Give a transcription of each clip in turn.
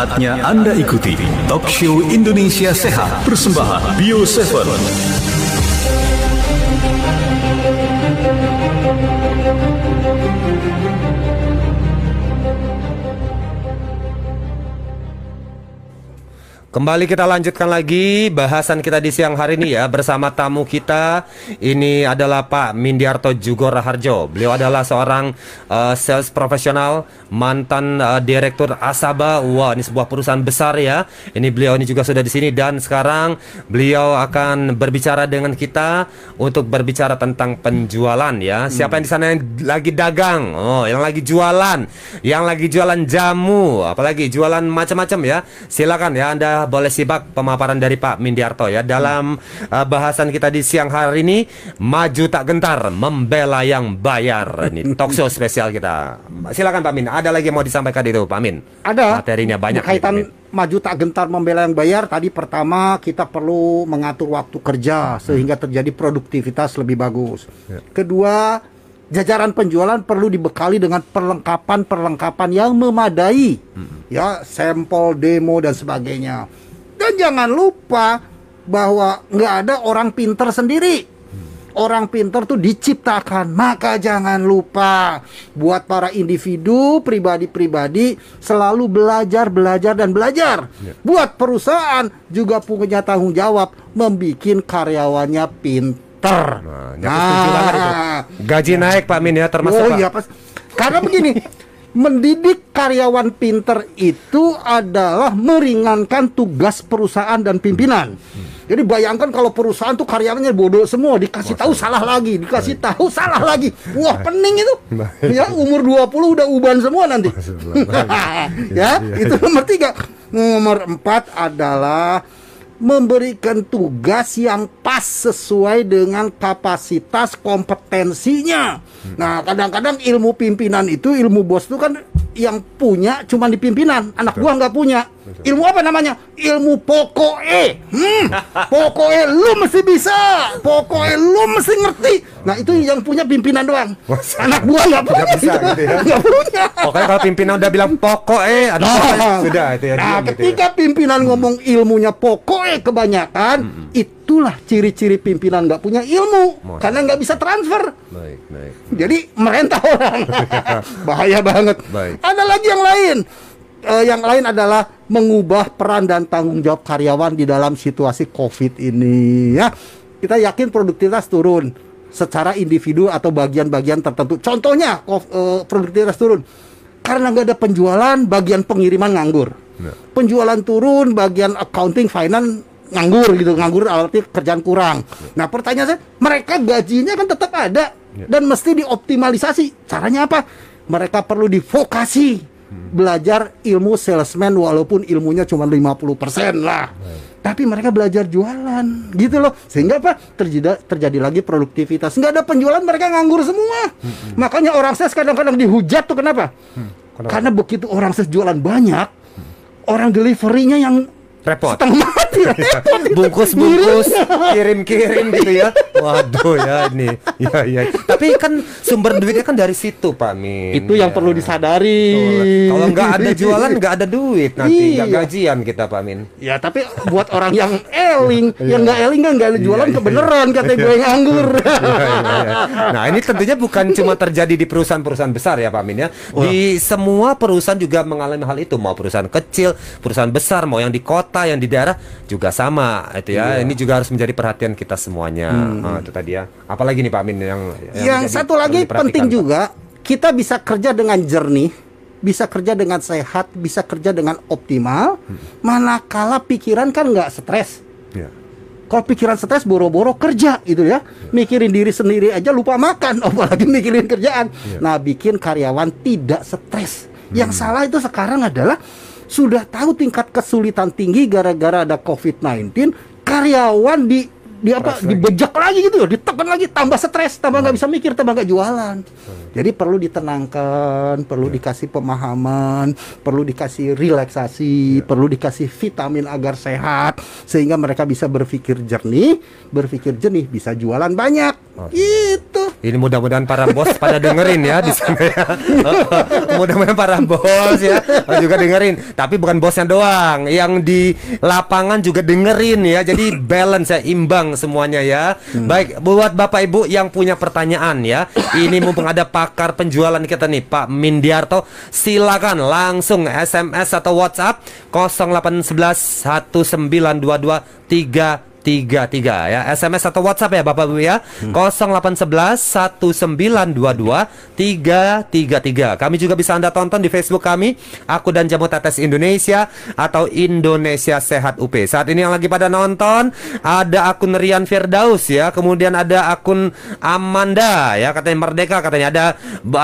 Saatnya Anda ikuti Talk Show Indonesia Sehat Persembahan Bio 7. Kembali kita lanjutkan lagi bahasan kita di siang hari ini ya bersama tamu kita. Ini adalah Pak Mindiarto Jugo Raharjo. Beliau adalah seorang uh, sales profesional, mantan uh, direktur Asaba. Wah, ini sebuah perusahaan besar ya. Ini beliau ini juga sudah di sini dan sekarang beliau akan berbicara dengan kita untuk berbicara tentang penjualan ya. Siapa yang di sana yang lagi dagang? Oh, yang lagi jualan, yang lagi jualan jamu, apalagi jualan macam-macam ya. Silakan ya Anda boleh simak pemaparan dari Pak Mindiarto ya dalam uh, bahasan kita di siang hari ini maju tak gentar membela yang bayar ini talk show spesial kita silakan Pak Min ada lagi yang mau disampaikan itu Pak Min Ada. materinya banyak Kaitan maju tak gentar membela yang bayar. Tadi pertama kita perlu mengatur waktu kerja sehingga terjadi produktivitas lebih bagus. Kedua, jajaran penjualan perlu dibekali dengan perlengkapan-perlengkapan yang memadai. Ya, sampel, demo dan sebagainya. Dan jangan lupa bahwa nggak ada orang pinter sendiri. Orang pinter tuh diciptakan, maka jangan lupa buat para individu, pribadi-pribadi selalu belajar, belajar dan belajar. Buat perusahaan juga punya tanggung jawab membikin karyawannya pinter. Nah, ya, setuju banget itu. gaji naik Pak Min ya termasuk oh iya pas. Karena begini, mendidik karyawan pinter itu adalah meringankan tugas perusahaan dan pimpinan. Jadi bayangkan kalau perusahaan tuh karyawannya bodoh semua, dikasih tahu salah lagi, dikasih tahu salah lagi. Wah, pening itu. Ya, umur 20 udah uban semua nanti. ya, itu nomor tiga. Nomor empat adalah memberikan tugas yang pas sesuai dengan kapasitas kompetensinya. Nah, kadang-kadang ilmu pimpinan itu ilmu bos itu kan yang punya cuma di pimpinan, anak gua nggak punya. Ilmu apa namanya? Ilmu pokoke. Hmm, pokoke lu mesti bisa. Pokoke lu mesti ngerti. Nah, itu yang punya pimpinan doang. Anak gua nggak punya. bisa itu. gitu ya. Punya. Pokoknya kalau pimpinan udah bilang pokok ada pokoknya, sudah itu ya Nah, diam gitu ya. ketika pimpinan ngomong ilmunya pokoknya kebanyakan, itulah ciri-ciri pimpinan nggak punya ilmu Masya karena nggak bisa transfer. Baik, baik. Jadi merentah orang, bahaya banget. Baik. Ada lagi yang lain. Eh, yang lain adalah mengubah peran dan tanggung jawab karyawan di dalam situasi COVID ini. Ya, kita yakin produktivitas turun secara individu atau bagian-bagian tertentu. Contohnya, eh, produktivitas turun karena nggak ada penjualan, bagian pengiriman nganggur. Ya. Penjualan turun, bagian accounting, finance nganggur gitu, nganggur arti kerjaan kurang. Nah, pertanyaan saya, mereka gajinya kan tetap ada dan mesti dioptimalisasi. Caranya apa? Mereka perlu divokasi belajar ilmu salesman walaupun ilmunya cuma 50% lah. Tapi mereka belajar jualan gitu loh. Sehingga apa? Terjadi terjadi lagi produktivitas. Nggak ada penjualan mereka nganggur semua. Makanya orang sales kadang-kadang dihujat tuh kenapa? kenapa? Karena begitu orang sales jualan banyak, orang deliverynya yang Repot. setengah mati repot itu. bungkus-bungkus Ngirimnya. kirim-kirim gitu ya waduh ya ini ya ya tapi kan sumber duitnya kan dari situ Pak Min Itu yang Ya. perlu disadari. Kalau nggak ada jualan nggak ada duit nanti nggak Iya. gajian kita Pak Min Ya tapi buat orang yang eling, yang nggak eling kan nggak ada jualan Iya, iya, kebeneran kata gue nganggur. Iya, iya, iya. Nah ini tentunya bukan cuma terjadi di perusahaan-perusahaan besar ya Pak Min ya Di semua perusahaan juga mengalami hal itu Mau perusahaan kecil, perusahaan besar, mau yang di kota, yang di daerah juga sama itu ya Ini juga harus menjadi perhatian kita semuanya Ah, Itu tadi ya Apalagi nih Pak Min yang yang menjadi- satu lagi penting Pak? juga kita bisa kerja dengan jernih, bisa kerja dengan sehat, bisa kerja dengan optimal. Manakala pikiran kan nggak stres. Ya. Kalau pikiran stres boro-boro kerja gitu ya. Mikirin diri sendiri aja lupa makan, apalagi mikirin kerjaan. Nah, bikin karyawan tidak stres. Yang salah itu sekarang adalah sudah tahu tingkat kesulitan tinggi gara-gara ada COVID-19, karyawan di di apa dibejak lagi gitu ya, ditekan lagi tambah stres, tambah nggak bisa mikir, tambah nggak jualan. Jadi perlu ditenangkan, perlu dikasih pemahaman, perlu dikasih relaksasi, perlu dikasih vitamin agar sehat sehingga mereka bisa berpikir jernih, berpikir jernih bisa jualan banyak. Gitu. Ini mudah-mudahan para bos pada dengerin ya di sana ya. mudah-mudahan para bos ya juga dengerin. Tapi bukan bosnya doang, yang di lapangan juga dengerin ya. Jadi balance ya, imbang semuanya ya. Baik, buat Bapak Ibu yang punya pertanyaan ya. Ini mumpung ada pakar penjualan kita nih, Pak Mindiarto, silakan langsung SMS atau WhatsApp 0811 1922 3 tiga tiga ya. SMS atau WhatsApp ya Bapak Ibu ya. Hmm. 0811 1922 333 kami juga bisa Anda tonton di Facebook kami aku dan Jamu Tetes Indonesia atau Indonesia Sehat UP saat ini yang lagi pada nonton ada akun Rian Firdaus ya. Kemudian ada akun Amanda ya. Katanya Merdeka katanya. Ada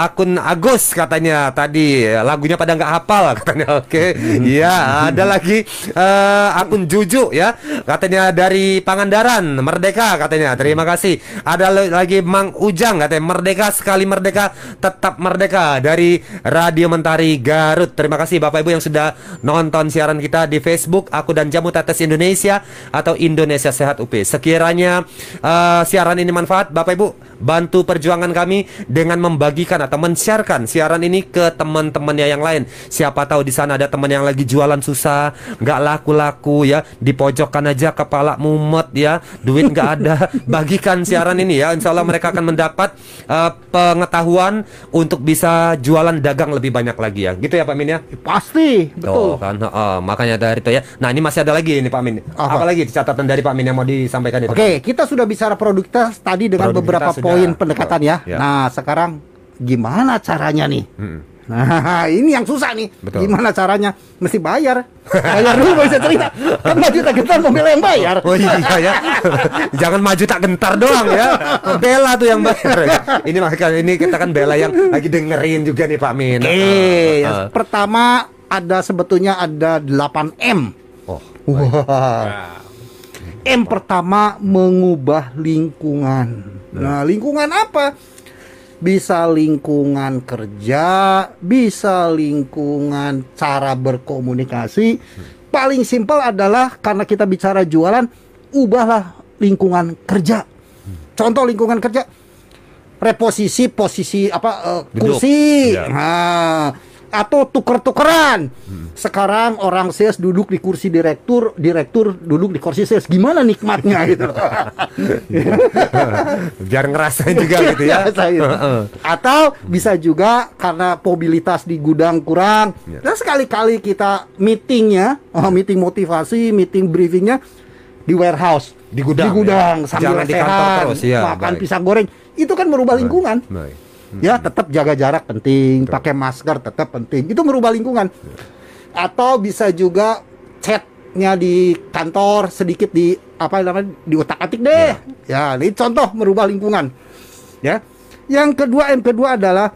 akun Agus katanya. Tadi lagunya pada nggak hafal katanya. Oke. Okay. ya ada lagi uh, akun Juju ya. Katanya dari Pangandaran Merdeka katanya. Terima kasih. Ada lagi Mang Ujang katanya Merdeka sekali merdeka tetap merdeka dari Radio Mentari Garut. Terima kasih Bapak Ibu yang sudah nonton siaran kita di Facebook aku dan Jamu Tetes Indonesia atau Indonesia Sehat UP sekiranya uh, siaran ini manfaat Bapak Ibu bantu perjuangan kami dengan membagikan atau men-sharekan siaran ini ke teman-temannya yang lain. Siapa tahu di sana ada teman yang lagi jualan susah nggak laku-laku ya di pojokan aja kepala mumet ya. Duit nggak ada. Bagikan siaran ini ya. Insya Allah mereka akan mendapat uh, pengetahuan untuk bisa jualan dagang lebih banyak lagi ya. Gitu ya Pak Min ya? Pasti. Betul. Oh, kan uh, makanya dari itu ya. Nah ini masih ada lagi ini Pak Min. Apa, lagi catatan dari Pak Min yang mau disampaikan itu? Oke kita sudah bicara produktivitas tadi dengan beberapa poin pendekatan ya. ya. Nah, sekarang gimana caranya nih? Hmm. Nah, ini yang susah nih. Betul. Gimana caranya? Mesti bayar. Bayar dulu bisa cerita. Kan maju tak gentar mobil yang bayar. Oh iya ya. Jangan maju tak gentar doang ya. Bela tuh yang bayar. Ini makanya ini kita kan bela yang lagi dengerin juga nih Pak Min. Oke, okay. uh, uh. pertama ada sebetulnya ada 8 M. Oh. Wah. Wow. M pertama mengubah lingkungan. Nah, lingkungan apa? Bisa lingkungan kerja, bisa lingkungan cara berkomunikasi. Paling simpel adalah karena kita bicara jualan, ubahlah lingkungan kerja. Contoh lingkungan kerja, reposisi posisi apa uh, kursi. Ya. Nah, atau tuker-tukeran. Hmm. Sekarang orang sales duduk di kursi direktur, direktur duduk di kursi sales. Gimana nikmatnya gitu. Biar ngerasain juga gitu ya. atau bisa juga karena mobilitas di gudang kurang. Ya. Dan sekali-kali kita meetingnya, oh, meeting motivasi, meeting briefingnya di warehouse, di gudang, di gudang ya. sambil Jangan di kantor terus ya. Makan baik. pisang goreng. Itu kan merubah lingkungan. Baik. Baik Ya, tetap jaga jarak penting, Betul. pakai masker tetap penting. Itu merubah lingkungan. Atau bisa juga chatnya di kantor sedikit di apa namanya di otak-atik deh. Ya. ya, ini contoh merubah lingkungan. Ya. Yang kedua, yang kedua adalah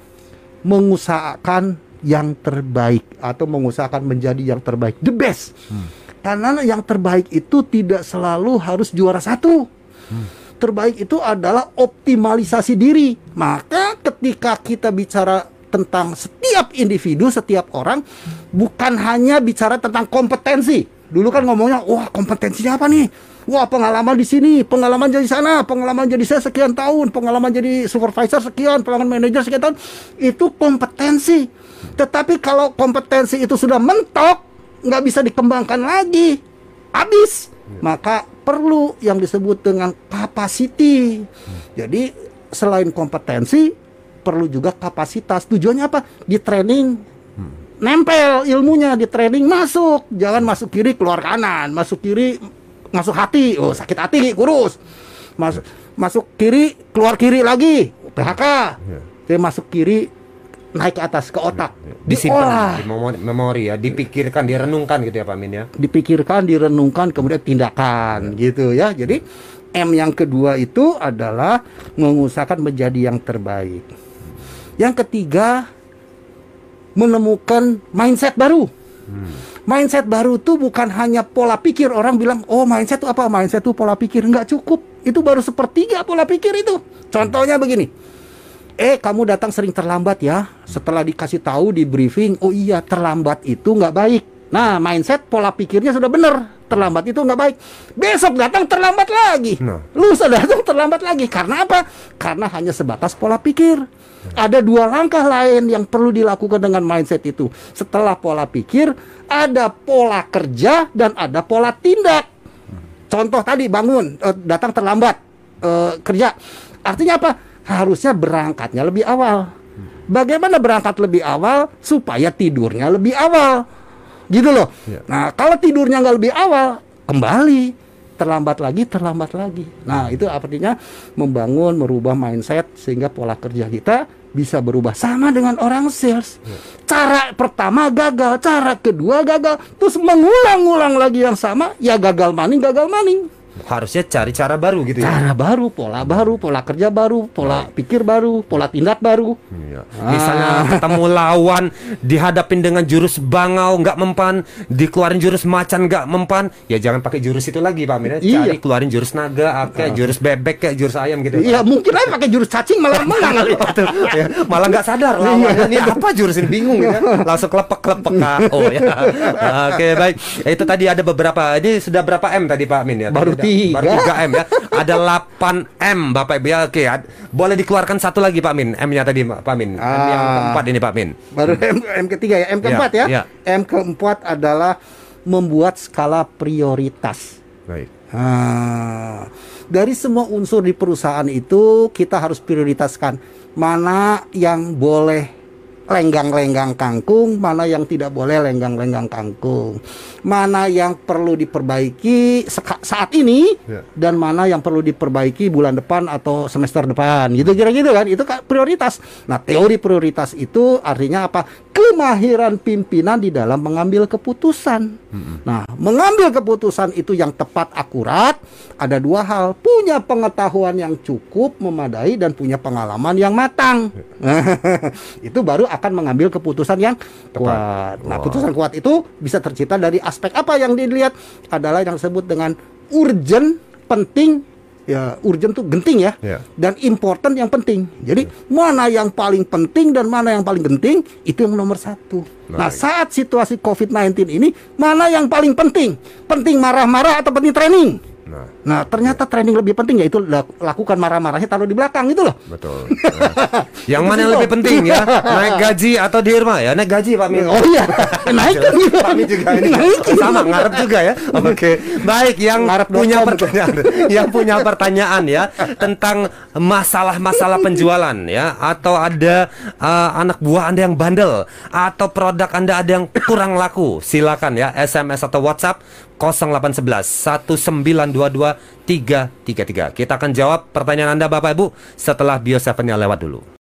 mengusahakan yang terbaik atau mengusahakan menjadi yang terbaik, the best. Hmm. Karena yang terbaik itu tidak selalu harus juara satu. Hmm terbaik itu adalah optimalisasi diri. Maka ketika kita bicara tentang setiap individu, setiap orang, bukan hanya bicara tentang kompetensi. Dulu kan ngomongnya, wah kompetensinya apa nih? Wah pengalaman di sini, pengalaman jadi sana, pengalaman jadi saya sekian tahun, pengalaman jadi supervisor sekian, pengalaman manajer sekian tahun, itu kompetensi. Tetapi kalau kompetensi itu sudah mentok, nggak bisa dikembangkan lagi, habis. Maka perlu yang disebut dengan capacity. Jadi selain kompetensi perlu juga kapasitas. Tujuannya apa? Di training. Nempel ilmunya di training masuk. Jangan masuk kiri keluar kanan. Masuk kiri masuk hati. Oh sakit hati kurus. Masuk masuk kiri keluar kiri lagi. PHK jadi masuk kiri naik ke atas ke otak. Ya, ya. disimpan di memori, memori ya. Dipikirkan direnungkan gitu ya Pak Min ya. Dipikirkan direnungkan kemudian tindakan ya. gitu ya. Jadi M yang kedua itu adalah mengusahakan menjadi yang terbaik yang ketiga menemukan mindset baru hmm. mindset baru itu bukan hanya pola pikir orang bilang oh mindset itu apa mindset itu pola pikir nggak cukup itu baru sepertiga pola pikir itu contohnya begini eh kamu datang sering terlambat ya. Setelah dikasih tahu di briefing, oh iya terlambat itu nggak baik. Nah mindset pola pikirnya sudah benar. Terlambat itu nggak baik. Besok datang terlambat lagi. Nah. Lusa datang terlambat lagi. Karena apa? Karena hanya sebatas pola pikir. Ada dua langkah lain yang perlu dilakukan dengan mindset itu. Setelah pola pikir, ada pola kerja dan ada pola tindak. Contoh tadi bangun, eh, datang terlambat eh, kerja. Artinya apa? Harusnya berangkatnya lebih awal. Bagaimana berangkat lebih awal supaya tidurnya lebih awal? Gitu loh. Ya. Nah, kalau tidurnya nggak lebih awal, kembali terlambat lagi, terlambat lagi. Nah, itu artinya membangun, merubah mindset sehingga pola kerja kita bisa berubah sama dengan orang sales. Cara pertama gagal, cara kedua gagal, terus mengulang-ulang lagi yang sama, ya gagal maning, gagal maning. Harusnya cari cara baru gitu ya. Cara baru, pola baru, pola kerja baru, pola pikir baru, pola tindak baru. Iya. Misalnya ketemu lawan dihadapin dengan jurus bangau nggak mempan, dikeluarin jurus macan nggak mempan, ya jangan pakai jurus itu lagi Pak Amin. ya. Iya. Cari keluarin jurus naga, kayak jurus bebek, kayak jurus ayam gitu. Iya, mungkin aja pakai jurus cacing malah menang kali. Betul, ya. Malah nggak sadar lawannya ini apa jurus ini bingung ya. Langsung kelepek kelepek KO ya. Oke baik. Itu tadi ada beberapa. Ini sudah berapa M tadi Pak Amin ya? Baru tiga. Baru 3 M ya. Ada 8 M Bapak Ibu ya. Oke. Boleh dikeluarkan satu lagi Pak Min. M-nya tadi Pak Min. M yang Ah. keempat ini Pak Min. Baru M, M ketiga ya, M keempat ya. iya. M keempat adalah membuat skala prioritas. Baik. Ah, dari semua unsur di perusahaan itu kita harus prioritaskan mana yang boleh lenggang-lenggang kangkung, mana yang tidak boleh lenggang-lenggang kangkung, mana yang perlu diperbaiki saat ini Ya. dan mana yang perlu diperbaiki bulan depan atau semester depan, gitu kira-gitu kan? Itu kan prioritas. Nah, teori prioritas itu artinya apa? Kemahiran pimpinan di dalam mengambil keputusan. Nah, mengambil keputusan itu yang tepat akurat ada dua hal, punya pengetahuan yang cukup memadai dan punya pengalaman yang matang. itu baru akan mengambil keputusan yang kuat. Nah, Wah. keputusan kuat itu bisa tercipta dari aspek apa yang dilihat adalah yang disebut dengan urgent, penting, ya urgent tuh genting ya, Ya. dan important yang penting. Jadi mana yang paling penting dan mana yang paling genting itu yang nomor satu. Nah Baik. saat situasi COVID-19 ini mana yang paling penting? Penting marah-marah atau penting training? Nah, Nah ternyata training lebih penting yaitu lak- lakukan marah-marahnya taruh di belakang gitu loh. betul. Nah, yang mana yang lebih penting ya? Naik gaji atau di rumah ya? Naik gaji Pak Min. Oh iya, naik kan. Pak Min juga ini Naik. sama ngarep juga ya. Oke. Baik, yang Ngarep punya pertanyaan yang punya pertanyaan ya tentang masalah-masalah penjualan ya atau ada uh, anak buah Anda yang bandel atau produk Anda ada yang kurang laku, silakan ya SMS atau WhatsApp 0811 1922 333. Kita akan jawab pertanyaan Anda Bapak Ibu setelah Bio 7-nya lewat dulu.